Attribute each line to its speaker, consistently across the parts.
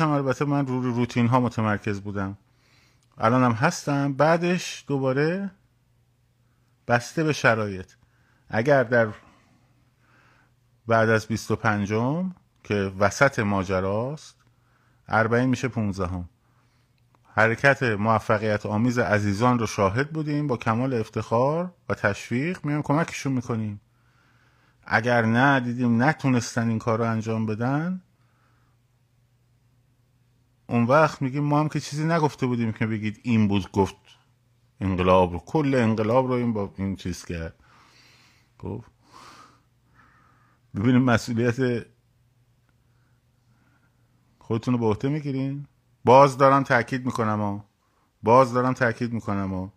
Speaker 1: البته من رو روتین ها متمرکز بودم. الانم هستم. بعدش دوباره بسته به شرایط. اگر در بعد از 25 م که وسط ماجراست اربعین میشه 15 هم. حرکت موفقیت آمیز عزیزان رو شاهد بودیم. با کمال افتخار و تشویق میام کمکشون می‌کنیم. اگر نه دیدیم نتونستن این کار رو انجام بدن. اون وقت میگیم ما هم که چیزی نگفته بودیم که بگید این بود گفت انقلاب رو کل انقلاب رو این با این چیز کرد. خب. ببینیم مسئولیت خودتون رو به عهده می‌گیرین. باز دارم تاکید می‌کنم ها. باز دارم تاکید می‌کنم ها.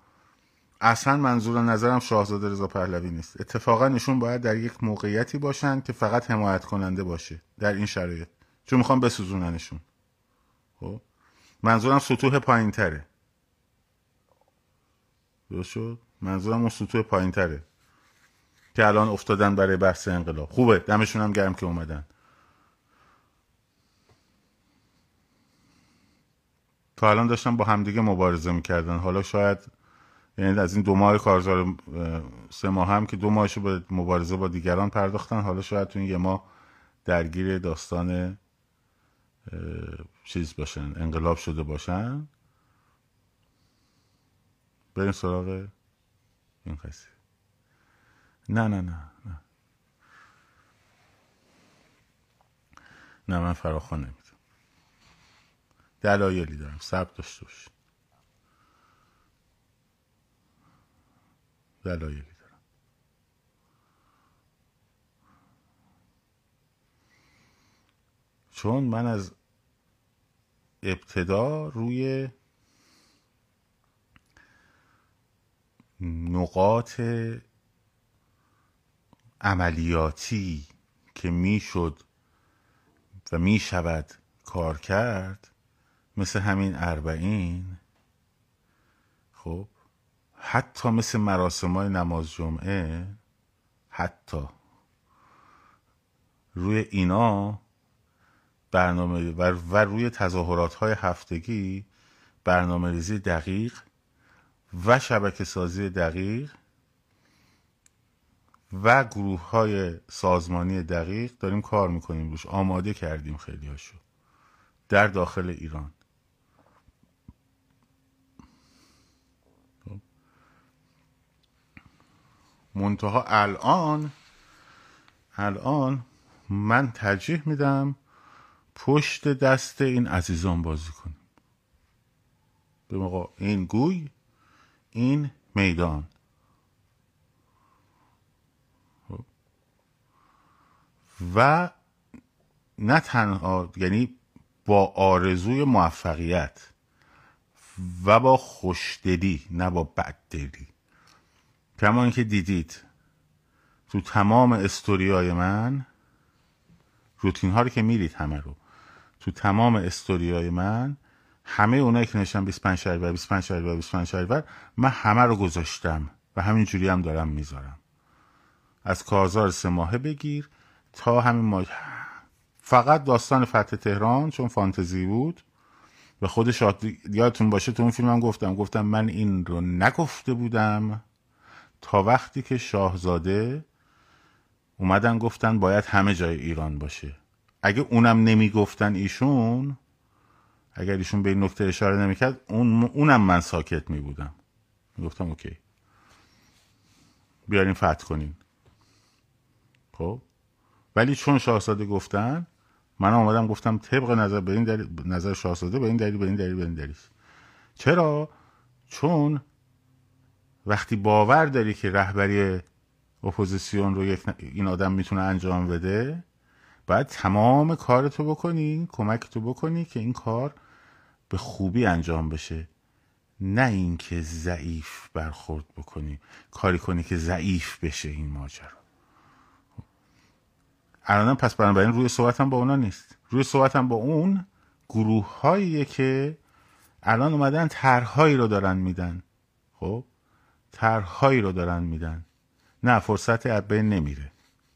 Speaker 1: اصلا منظور نظرم شاهزاده رضا پهلوی نیست. اتفاقا نشون باید در یک موقعیتی باشن که فقط حمایت کننده باشه در این شرایط. چون می‌خوام بسوزوننشون. خب. منظورم سطوح پایین تره درست شد؟ منظورم اون سطوح پایین تره که الان افتادن برای بحث انقلاب. خوبه. دمشون هم گرم که اومدن. تا الان داشتن با همدیگه مبارزه می‌کردن. حالا شاید یعنی از این دو ماه کارزار سه ماه هم که دو ماهشو به مبارزه با دیگران پرداختن حالا شاید تو این یه ماه درگیر داستان چیز باشن انقلاب شده باشن. بریم سراغ این قصه نه نه نه نه. نه من فراخوان نمیدم دلایلی دارم سب داشته باش دلایلی دارم. چون من از ابتدا روی نقاط عملیاتی که می‌شد و می شود کار کرد مثل همین اربعین خب حتی مثل مراسم های نماز جمعه حتی روی اینا برنامه و, روی تظاهرات های هفتگی برنامه ریزی دقیق و شبکه سازی دقیق و گروه های سازمانی دقیق داریم کار می‌کنیم روش آماده کردیم خیلی هاشو در داخل ایران. منتها الان الان من ترجیح میدم پشت دست این عزیزان بازی کنیم. به موقع این گوی این میدان. و نه تنها یعنی با آرزوی موفقیت و با خوشدلی نه با بددلی. کما که دیدید تو تمام استوریای من روتین ها رو که میرید همه رو. تو تمام استوریای من همه اونایی که نشن 25 شهریور 25 شهریور 25 شهریور من همه رو گذاشتم و همین جوری هم دارم می‌ذارم. از کارزار سه ماهه بگیر تا همین ماه. فقط داستان فتح تهران چون فانتزی بود. به خود شاد یادتون باشه تو اون فیلم هم گفتم. گفتم من این رو نگفته بودم تا وقتی که شاهزاده اومدن گفتن باید همه جای ایران باشه. اگه اونم نمی‌گفتن ایشون اگر ایشون به این نکته اشاره نمی‌کرد اون اونم من ساکت میبودم. می‌گفتم اوکی. بیارین فتح کنین. خب؟ ولی چون شاهزاده گفتن من آمدم گفتم طبق نظر به این دلیل نظر شاهزاده به این دلیل به این دلیل به این دلیل. چرا؟ چون وقتی باور داری که رهبری اپوزیسیون رو یک این آدم می‌تونه انجام بده باید تمام کارتو بکنی کمکتو بکنی که این کار به خوبی انجام بشه. نه اینکه ضعیف برخورد بکنی. کاری کنی که ضعیف بشه این ماجرا. الان پس بنابراین روی صحبتم با اونا نیست. روی صحبتم با اون گروه هایی که الان اومدن طرحهایی رو دارن میدن. خب؟ طرحهایی رو دارن میدن. نه فرصت بین نمیره.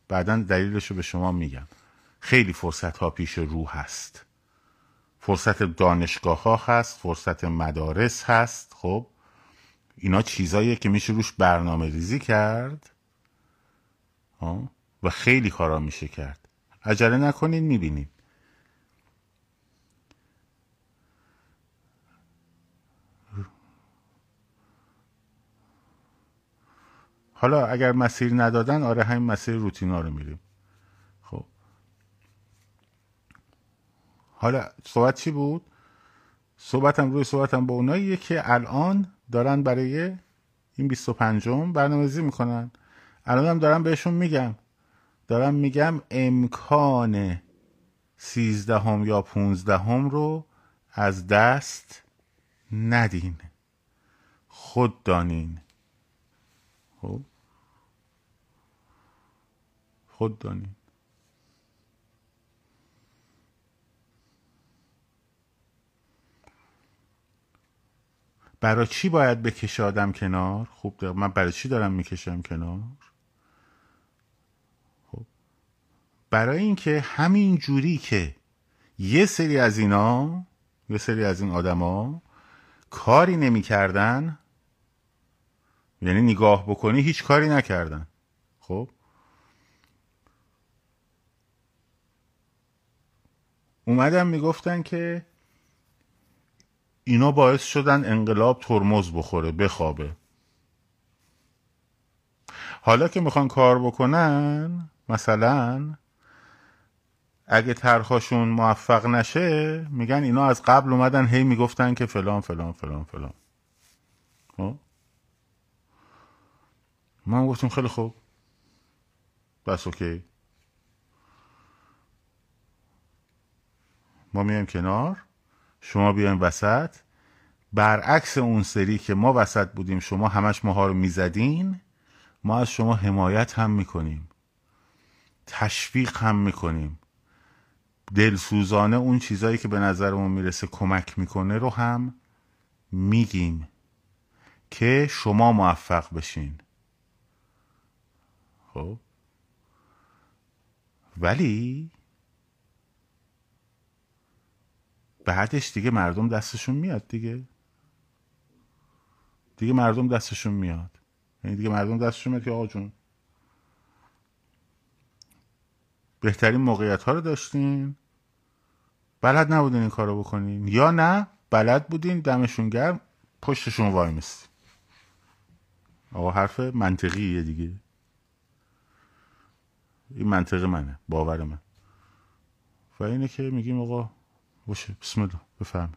Speaker 1: بعدا دلیلش رو به شما میگم. خیلی فرصت ها پیش رو هست. فرصت دانشگاه ها هست فرصت مدارس هست خب؟ اینا چیزاییه که میشه روش برنامه ریزی کرد؟ و خیلی کارا میشه کرد. عجله نکنین می‌بینید حالا اگر مسیر ندادن آره همین مسیر روتینا رو میریم. حالا صحبت چی بود؟ صحبتم روی صحبتم با اوناییه که الان دارن برای این 25 برنامه‌ریزی می‌کنن. الان هم دارم بهشون میگم. دارم میگم امکان سیزدهم یا پونزدهم رو از دست ندین. خود دانین. خب؟ خود دانین. برای چی باید بکشه آدم کنار؟ خوب من برای چی دارم می‌کشم کنار؟ خب. برای اینکه همین جوری که یه سری از اینا یه سری از این آدما کاری نمی‌کردن یعنی نگاه بکنی هیچ کاری نکردن. خب. اومدن می‌گفتن که اینا باعث شدن انقلاب ترمز بخوره بخوابه. حالا که می‌خوان کار بکنن مثلا اگه طرحشون موفق نشه میگن اینا از قبل اومدن هی می‌گفتن که فلان فلان فلان فلان. خب؟ ما گفتیم خیلی خوب. بس اوکی. ما میایم کنار. شما بیایم وسط. برعکس اون سری که ما وسط بودیم شما همش ماها رو می‌زدین ما از شما حمایت هم می‌کنیم. تشویق هم می‌کنیم. دلسوزانه اون چیزایی که به نظرمون می‌رسه کمک می‌کنه رو هم میگیم که شما موفق بشین. خب؟ ولی بعدش دیگه مردم دستشون میاد دیگه. دیگه مردم دستشون میاد. یعنی دیگه مردم دستشون میاد که آقا جون. بهترین موقعیت ها رو داشتین. بلد نبودین این کارو بکنین. یا نه بلد بودین دمشون گرم پشتشون وای میستین. آقا حرف منطقیه دیگه. این منطق منه باور من. و اینه که میگیم آقا وش بسم الله بفهم.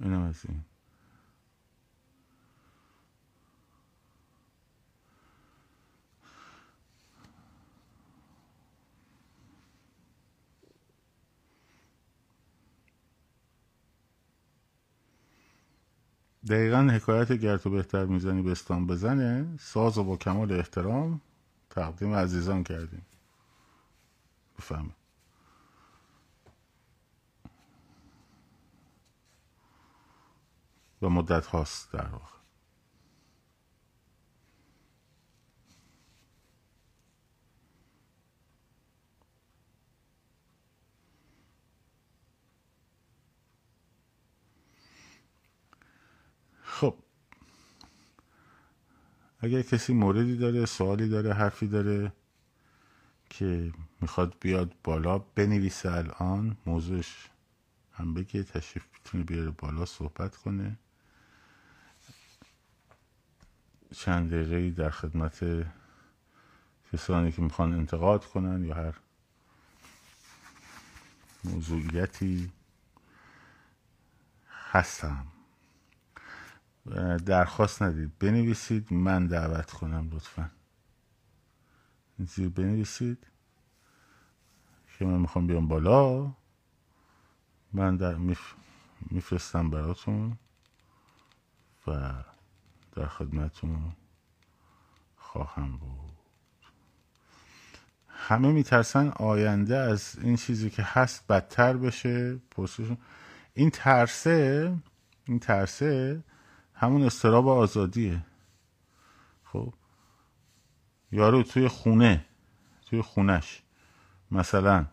Speaker 1: إنما دقیقا حکایت گرتو بهتر می‌زنی بستان بزنه ساز و با کمال احترام تقدیم عزیزان کردیم. بفهمه و مدت هاست در واقع خب اگر کسی موردی داره سوالی داره حرفی داره که می‌خواد بیاد بالا بنویسه الان موضوعش هم بگه تشریف می‌تونه بیاره بالا صحبت کنه. چند دقیقه در خدمت کسانی که می‌خوان انتقاد کنن یا هر موضوعیتی هستم. درخواست ندید. بنویسید. من دعوت کنم لطفا. زیر بنویسید. که من می‌خوام بیام بالا. من در میف... میفرستم براتون. و در خدمتون خواهم بود. همه میترسن آینده از این چیزی که هست بدتر بشه. پرسشون این ترسه این ترسه همون استراب آزادیه. خب. یارو توی خونه توی خونش. مثلا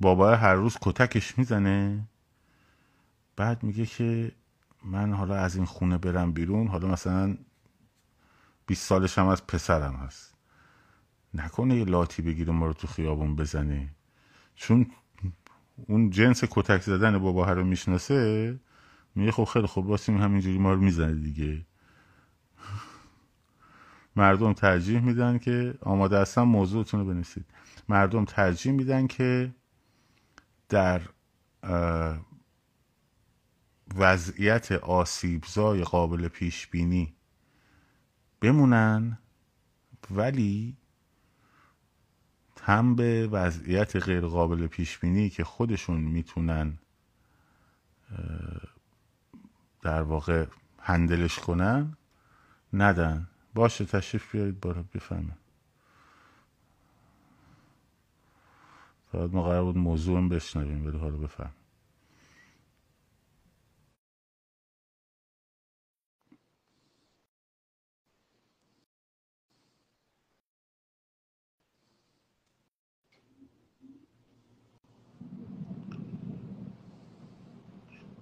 Speaker 1: بابا هر روز کتکش می‌زنه. بعد میگه که من حالا از این خونه برم بیرون. حالا مثلا 20 سالش هم از پسرم هست. نکنه یه لاتی بگیره ما رو تو خیابون بزنه. چون اون جنس کتک زدن بابا رو می‌شناسه میگه خب خیلی خب همینجوری ما رو می‌زنه دیگه. مردم ترجیح میدن که آماده هستن موضوعتون رو بنویسید. مردم ترجیح میدن که در وضعیت آسیبزای قابل پیش بینی بمونن ولی هم به وضعیت غیر قابل پیش بینی که خودشون می‌تونن در واقع هندلش کنن ندن. باشه تشریف بیارید بالا بفهمه فقط ما قرار بود موضوع بشنویم ولی حالا بفهم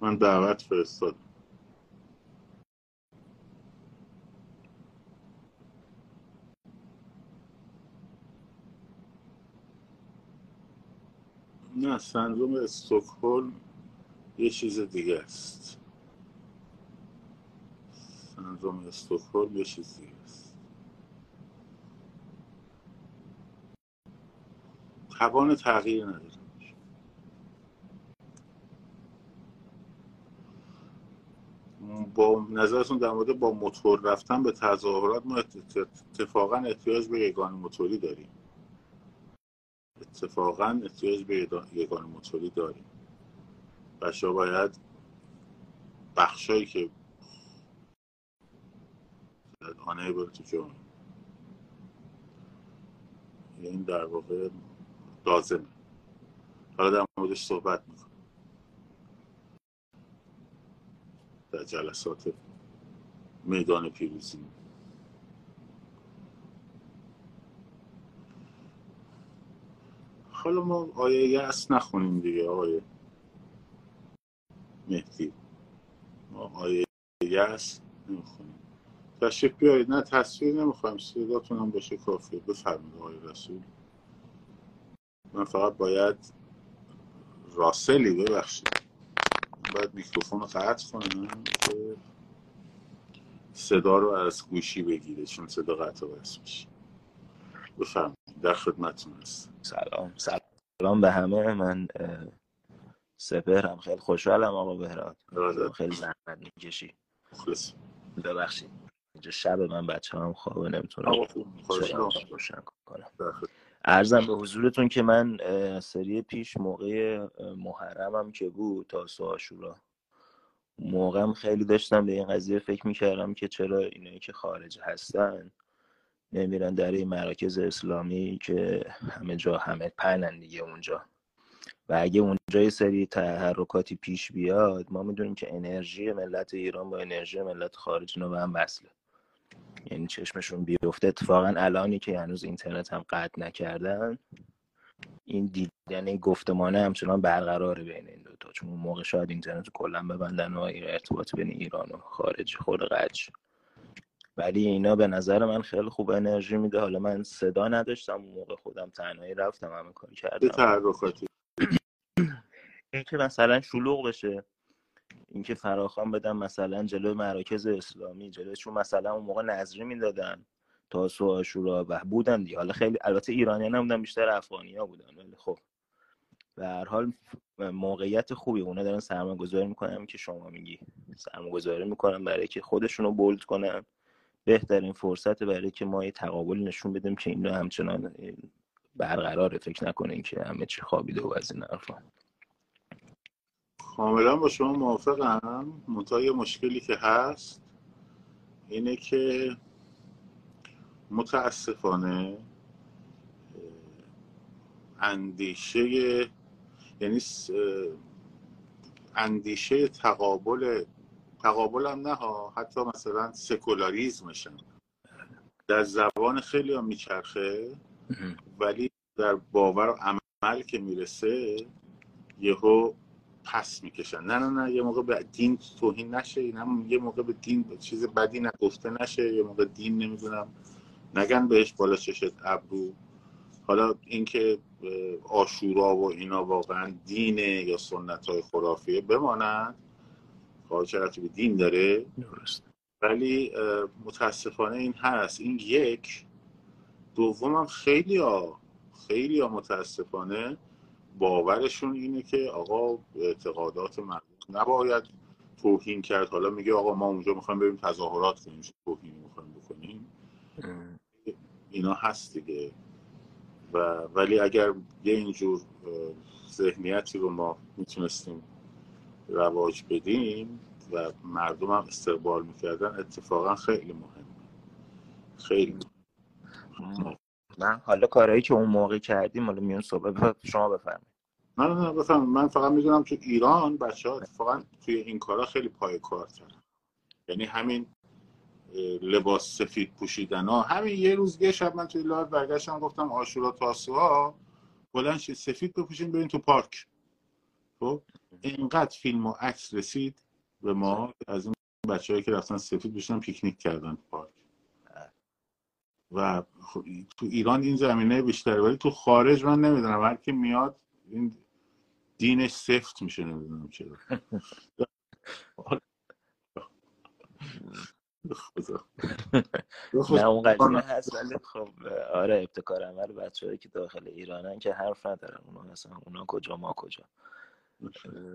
Speaker 1: من دعوت فرستادم. نه سندروم استکهلم یه چیز دیگه است. سندروم استکهلم یه چیز دیگه است. توان تغییر نداره. با نظرتون در مورد با موتور رفتن به تظاهرات ما اتفاقا احتیاج به یگان موتوری داریم. اتفاقا احتیاج به یگان موتوری داریم. بچه باید بخشایی که آنه تو جامعه این در واقع لازمه. حالا در موردش صحبت می‌کنم. در جلسات میدان پیروزی. حالا ما آیه یأس نخونیم دیگه آقای مهدی. ما آیه یأس نمی‌خونیم. تشریف بیایید نه تصویر نمی‌خوایم. صداتون هم باشه کافیه. بفرمید آقای رسول. من فقط باید راسلی ببخشید. باید میکروفون رو قطع کنم که صدا رو از گوشی بگیره چون صدا قطع بس میشه. بفرمایید. در خدمتتون هست
Speaker 2: سلام. سلام به همه. من سپهرم. خیلی خوشحالم آقا بهراد. خیلی زحمت می‌کشی. ببخشید. اینجا شب من بچه هم خوابه نمی‌تونم روشن کنم. ارزم به حضورتون که من سری پیش موقع محرمم که بود تا آشورا موقعم خیلی داشتم به این قضیه فکر می‌کردم که چرا اینایی که خارج هستن نمیرن در این مراکز اسلامی که همه جا همه پنن دیگه اونجا. و اگه اونجا یه سری تحرکاتی پیش بیاد ما می‌دونیم که انرژی ملت ایران با انرژی ملت خارج اینا به هم وصله. یعنی چشمشون بیفته. اتفاقا الانی که هنوز اینترنت هم قطع نکردن این دیدن گفتمانه همچنان برقراره بین این دوتا. چون اون موقع شاید اینترنت کلا ببندن و ارتباط بین ایران و خارج خود قطع ولی اینا به نظر من خیلی خوب انرژی میده. حالا من صدا نداشتم اون موقع خودم تنهایی رفتم همه کار کردم.
Speaker 1: تحرکاتی
Speaker 2: اینکه مثلا شلوغ بشه اینکه فراخوان بدن مثلا جلو مراکز اسلامی چون مثلا اون موقع نظری می‌دادن تا سو آشورا و بودن دیگه. حالا خیلی البته ایرانی بودن بیشتر افغانی ها بودن ولی خب. به هر حال موقعیت خوبی اونا دارن سرمایه گذاری می‌کنن که شما میگی. سرمایه گذاری می‌کنن برای که خودشونو بولد کنن. بهترین فرصت برای که ما یه تقابل نشون بدیم که اینا همچنان برقراره. فکر نکنین که همه چی خوابیده و از این حرفا.
Speaker 1: کاملا با شما موافقم. منتها یه مشکلی که هست اینه که متاسفانه اندیشه یعنی اندیشه تقابل تقابل هم نه ها حتی مثلا سکولاریزمشن در زبان خیلی هم میچرخه ولی در باور و عمل که می‌رسه یهو پس می‌کشن. نه نه نه یه موقع به دین توهین نشه نه یه موقع به دین چیز بدی نگفته نشه یه موقع دین نمی‌دونم. نگن بهش بالا چشت ابرو. حالا اینکه آشورا و اینا واقعا دینه یا سنت های خرافیه بمانند خواهد چرا به دین داره؟ ولی متاسفانه این هست. این یک. دومم خیلی ها خیلی ها متاسفانه باورشون اینه که آقا اعتقادات مردم نباید توهین کرد. حالا میگه آقا ما اونجا می‌خوایم بریم تظاهرات کنیم توهین می‌خوایم بکنیم؟ اینا هست دیگه. و ولی اگر یه اینجور ذهنیتی رو ما می‌تونستیم رواج بدیم و مردم هم استقبال می‌کردن اتفاقا خیلی مهم. خیلی
Speaker 2: من حالا کارهایی که اون موقع کردیم حالا میون صحبت شما بفرمایید.
Speaker 1: نه نه بفهم من فقط می‌دونم که ایران بچه ها اتفاقا توی این کارا خیلی پای کار کردن یعنی همین لباس سفید پوشیدن ها. همین یه روز یه شب من توی لایو برگشتم گفتم عاشورا تاسوعا بلند سفید بپوشین برین تو پارک. خب؟ اینقدر فیلم و عکس رسید به ما از این بچه‌هایی که رفتن سفید بشن پیکنیک کردن پارک. و خب تو ایران این زمینه بیشتره ولی تو خارج من نمی‌دونم هر کی میاد این دینش سفت میشه نمی‌دونم چرا.
Speaker 2: نه اون قضیه هست ولی خب آره ابتکار عمل بچه که داخل ایرانن که حرف ندارن اونا مثلا اونا کجا ما کجا.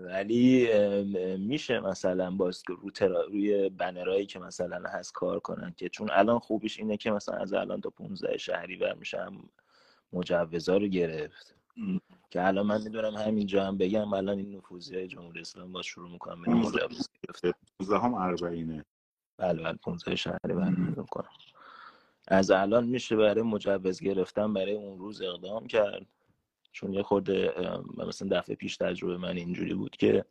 Speaker 2: ولی میشه مثلا باز رو ترا... روی بنرهایی که مثلا هست کار کنن که چون الان خوبیش اینه که مثلا از الان تا 15 شهری بر میشم مجوزا رو گرفت. که الان من می‌دونم همینجا هم بگم الان این نفوذی های جمهوری اسلام با شروع می‌کنم به مجوز گرفته
Speaker 1: 15 هم اربعینه.
Speaker 2: بله بله 15 شهری برمیدون کنم از الان میشه برای مجوز گرفتن برای اون روز اقدام کرد. چون یه خورده مثلا دفعه پیش تجربه من اینجوری بود که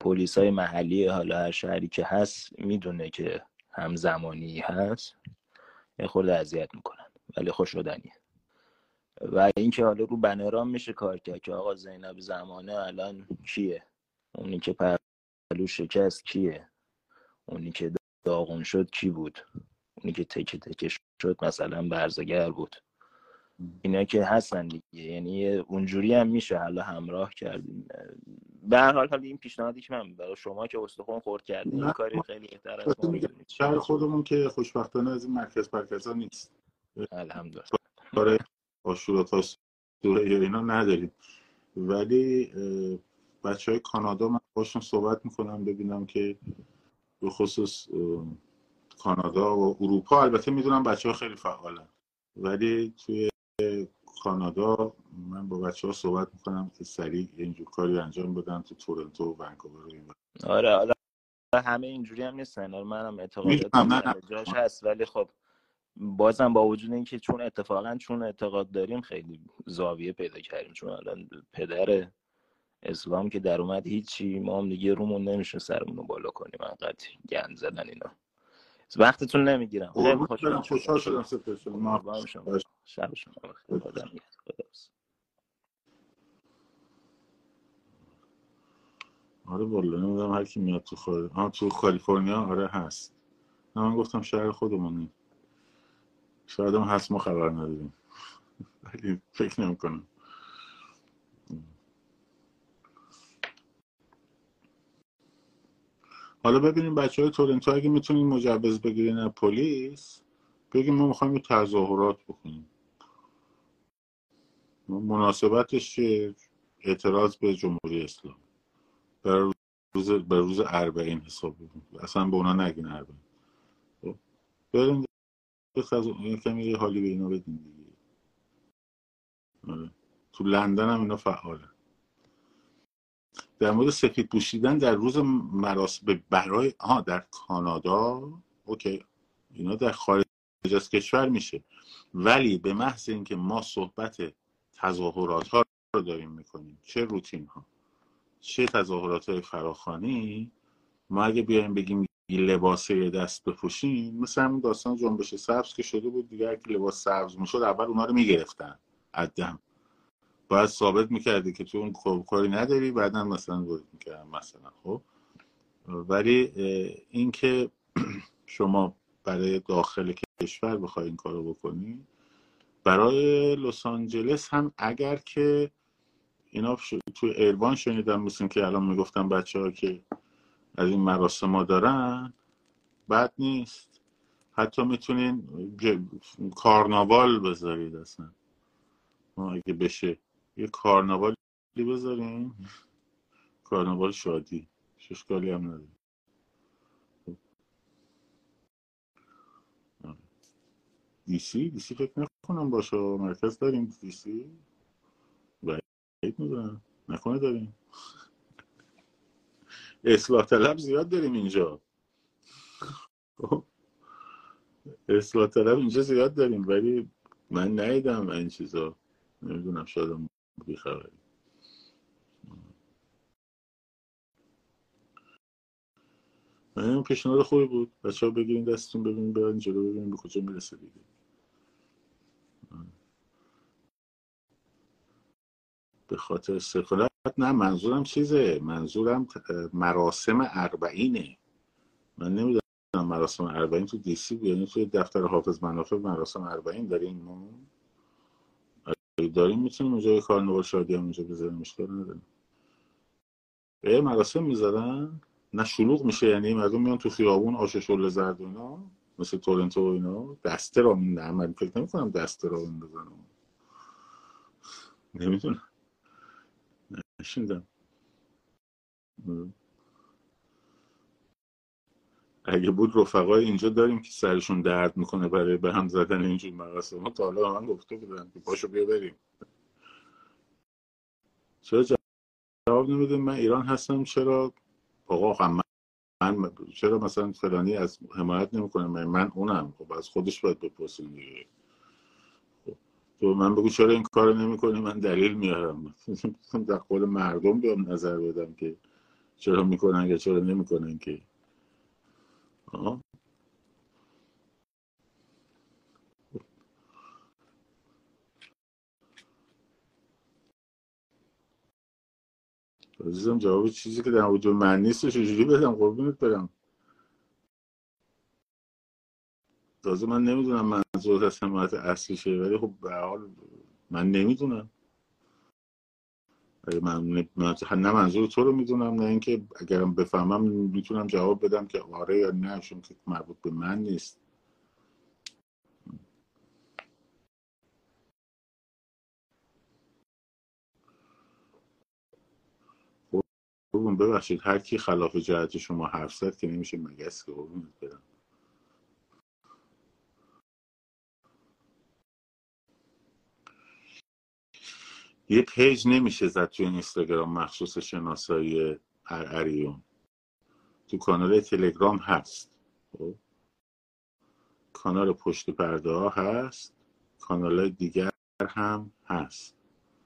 Speaker 2: پلیس های محلی حالا هر شهری که هست می‌دونه که همزمانی هست یه خورده اذیت می‌کنن ولی خوش شدنیه و اینکه حالا رو بنرام میشه کار کرد که آقا زینب زمانه الان کیه؟ اونی که پهلو شکست کیه؟ اونی که داغون شد کی بود؟ اونی که تکه تکه شد مثلا برزگر بود. اینا که هستن دیگه. یعنی اونجوری هم میشه حالا همراه کردیم. به هر حال حالا این پیشنهادی که من برای شما که استخون خورد کردین این کاری خیلی بهتر از
Speaker 1: شهر خودمون که خوشبختانه از این مرکز ها نیست.
Speaker 2: الحمدلله.
Speaker 1: کار آشورا تا دوره یا اینا نداریم. ولی بچه های کانادا من باشون صحبت می‌کنم ببینم که به خصوص کانادا و اروپا البته می‌دونم بچه ها خیلی فعالن. ولی توی کانادا من با بچه ها صحبت می‌کنم که سریع اینجور کاری انجام بدن تو تورنتو و ونکوور
Speaker 2: آره آره همه اینجوری هم نیستن. آره منم اعتقادات جاش هست ولی خب بازم با وجود اینکه چون اتفاقا چون اعتقاد داریم خیلی زاویه پیدا کردیم. چون الان پدر اسلام که در اومد هیچی ما هم دیگه رومون نمیشه سرمون رو بالا کنیم. انقدر گند زدن اینا. وقتتون نمی‌گیرم. خیلی
Speaker 1: خوشحال شدم
Speaker 2: شب شما
Speaker 1: آره والا نمی‌دونم هر کی میاد تو خود ها تو کالیفرنیا؟ آره هست. نه من گفتم شهر خودمونی شاید هم هست ما خبر نداریم. ولی فکر نمی کنم حالا ببینیم بچه های تورنتو اگه می‌تونیم مجوز بگیرین از پلیس بگیم ما می‌خوایم تظاهرات بکنیم. مناسبتش چیه؟ اعتراض به جمهوری اسلام بر روز بر روز اربعین حساب اصلا به اونا نگین اربعین. خب، بریم کمی یه حالی به اینا بدیم دیگه. آره. تو لندن هم اینا فعاله. در مورد سفید پوشیدن در روز مراسم برای ها در کانادا؟ اوکی. اینا در خارج از کشور میشه. ولی به محض اینکه ما صحبت تظاهرات ها رو داریم می‌کنیم. چه روتین ها چه تظاهرات های فراخانی ما اگه بیایم بگیم لباسه دست بپوشیم مثل همین داستان جنبش سبز که شده بود دیگه که لباس سبز می‌شد اول اونا رو می‌گرفتن عدم باید ثابت می‌کردی که تو اون کاری نداری بعدا مثلا ورد می‌کردن مثلا خب. ولی اینکه شما برای داخل کشور بخوای این کارو بکنی برای لس آنجلس هم اگر که اینا تو ایروان شنیدم مثل که الان می‌گفتم بچه ها که از این مراسم ها دارن بد نیست. حتی می‌تونین کارناوال بذارید اصلا. اگه بشه یه کارناوالی بذاریم. کارناوال شادی. ششکالی هم نداره دیسی؟ دیسی فکر نکنم باشه مرکز داریم دیسی. بعید می‌دونم. نکنه داریم. اصلاح طلب زیاد داریم اینجا. خب. اصلاح طلب اینجا زیاد داریم ولی من ندیدم این چیزا. نمی‌دونم شاید بیخبری من پیشنهاد خوبی بود. بچه ها بگیرین دستتون ببینیم برن جلو ببینیم به کجا می‌رسه دیگه. به خاطر سفالت نه منظورم چیزه؟ منظورم مراسم اربعینه. من نمی‌دونم مراسم اربعین تو دیسی یعنی توی دفتر حافظ منافع مراسم اربعین داریم؟ ما داریم می‌تونیم اونجا کارنوال شادی هم اونجا بذاریم مشکل نداریم به مراسم می‌ذارن؟ نه شلوغ میشه یعنی مردم میان تو خیابون آش شل زرد و اینا مثل تورنتو و اینا دسته را نه من فکر نمی کنم دسته را بزنم نمی‌دونم. نشیندم اگه بود رفقای اینجا داریم که سرشون درد می‌کنه برای به هم زدن اینجور مراسم تا حالا من گفته بودن که پاشو بیا بریم. چرا جواب نمیده من ایران هستم چرا؟ آقا من, من چرا مثلا فلانی از حمایت نمی‌کنه؟ من, من اونم. خب از خودش باید بپرسیم دیگه. تو من بگو چرا این کار نمی‌کنی؟ من دلیل میارم. در قول مردم بیام نظر بدم که چرا می‌کنن یا چرا نمی‌کنن که. آه. عزیزم جواب چیزی که در وجود من نیست چجوری بدم؟ قربونت برم. تازه من نمی‌دونم منظور از حمایت اصلیشه ولی خب به حال من نمی‌دونم. من نه منظور تو رو می‌دونم نه اینکه اگرم بفهمم می‌تونم جواب بدم که آره یا نه چون که مربوط به من نیست. قربون ببخشید هر کی خلاف جهت شما حرف زد که نمیشه مگس که قربونت برم. یه پیج نمیشه زد توی اینستاگرام مخصوص شناسایی اریون تو کانال تلگرام هست. خب؟ کانال پشت پرده ها هست. کانال دیگر هم هست.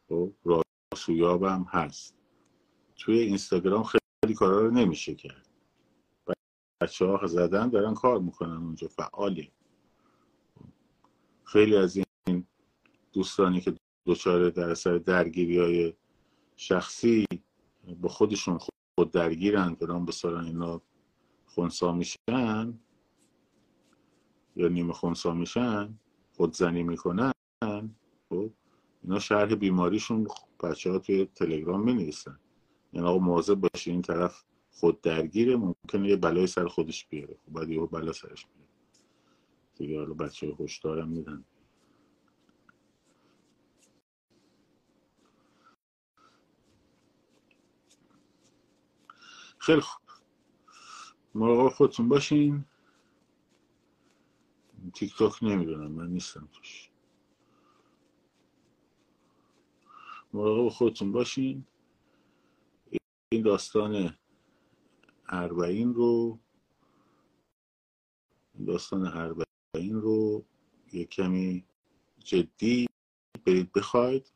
Speaker 1: خب؟ راسویاب هم هست. توی اینستاگرام خیلی کارا رو نمیشه کرد. بچه ها زدن دارن کار می‌کنن اونجا فعالی خیلی از این دوستانی که دچار در اثر درگیری های شخصی با خودشون خود درگیرن فلان بسارن اینا خونسا میشن یا نیمه خونسا میشن خودزنی می‌کنن خب اینا شرح بیماریشون بچه ها توی تلگرام می نویسن یعنی آقا مواظب باشه این طرف خود درگیره ممکنه یه بلای سر خودش بیاره. خب باید یه بلا سرش بیاره دیگه حالا بچه خوشدارم میدن. خیلی خوب. مراقب خودتون باشین. تیک تاک نمی‌دونم من نیستم توش. مراقب خودتون باشین. این داستان اربعین رو داستان اربعین رو یه کمی جدی برید بخواید.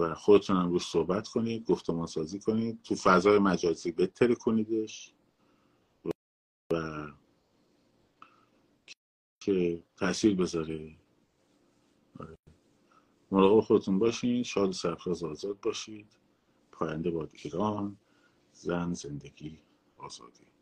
Speaker 1: و خودتون هم روش صحبت کنید گفتمان سازی کنید. تو فضای مجازی بهتری کنیدش. و که تاثیر بذاره. آره. مراقب خودتون باشین. شاد سرفراز آزاد باشید. پاینده باد ایران. زن زندگی آزادی.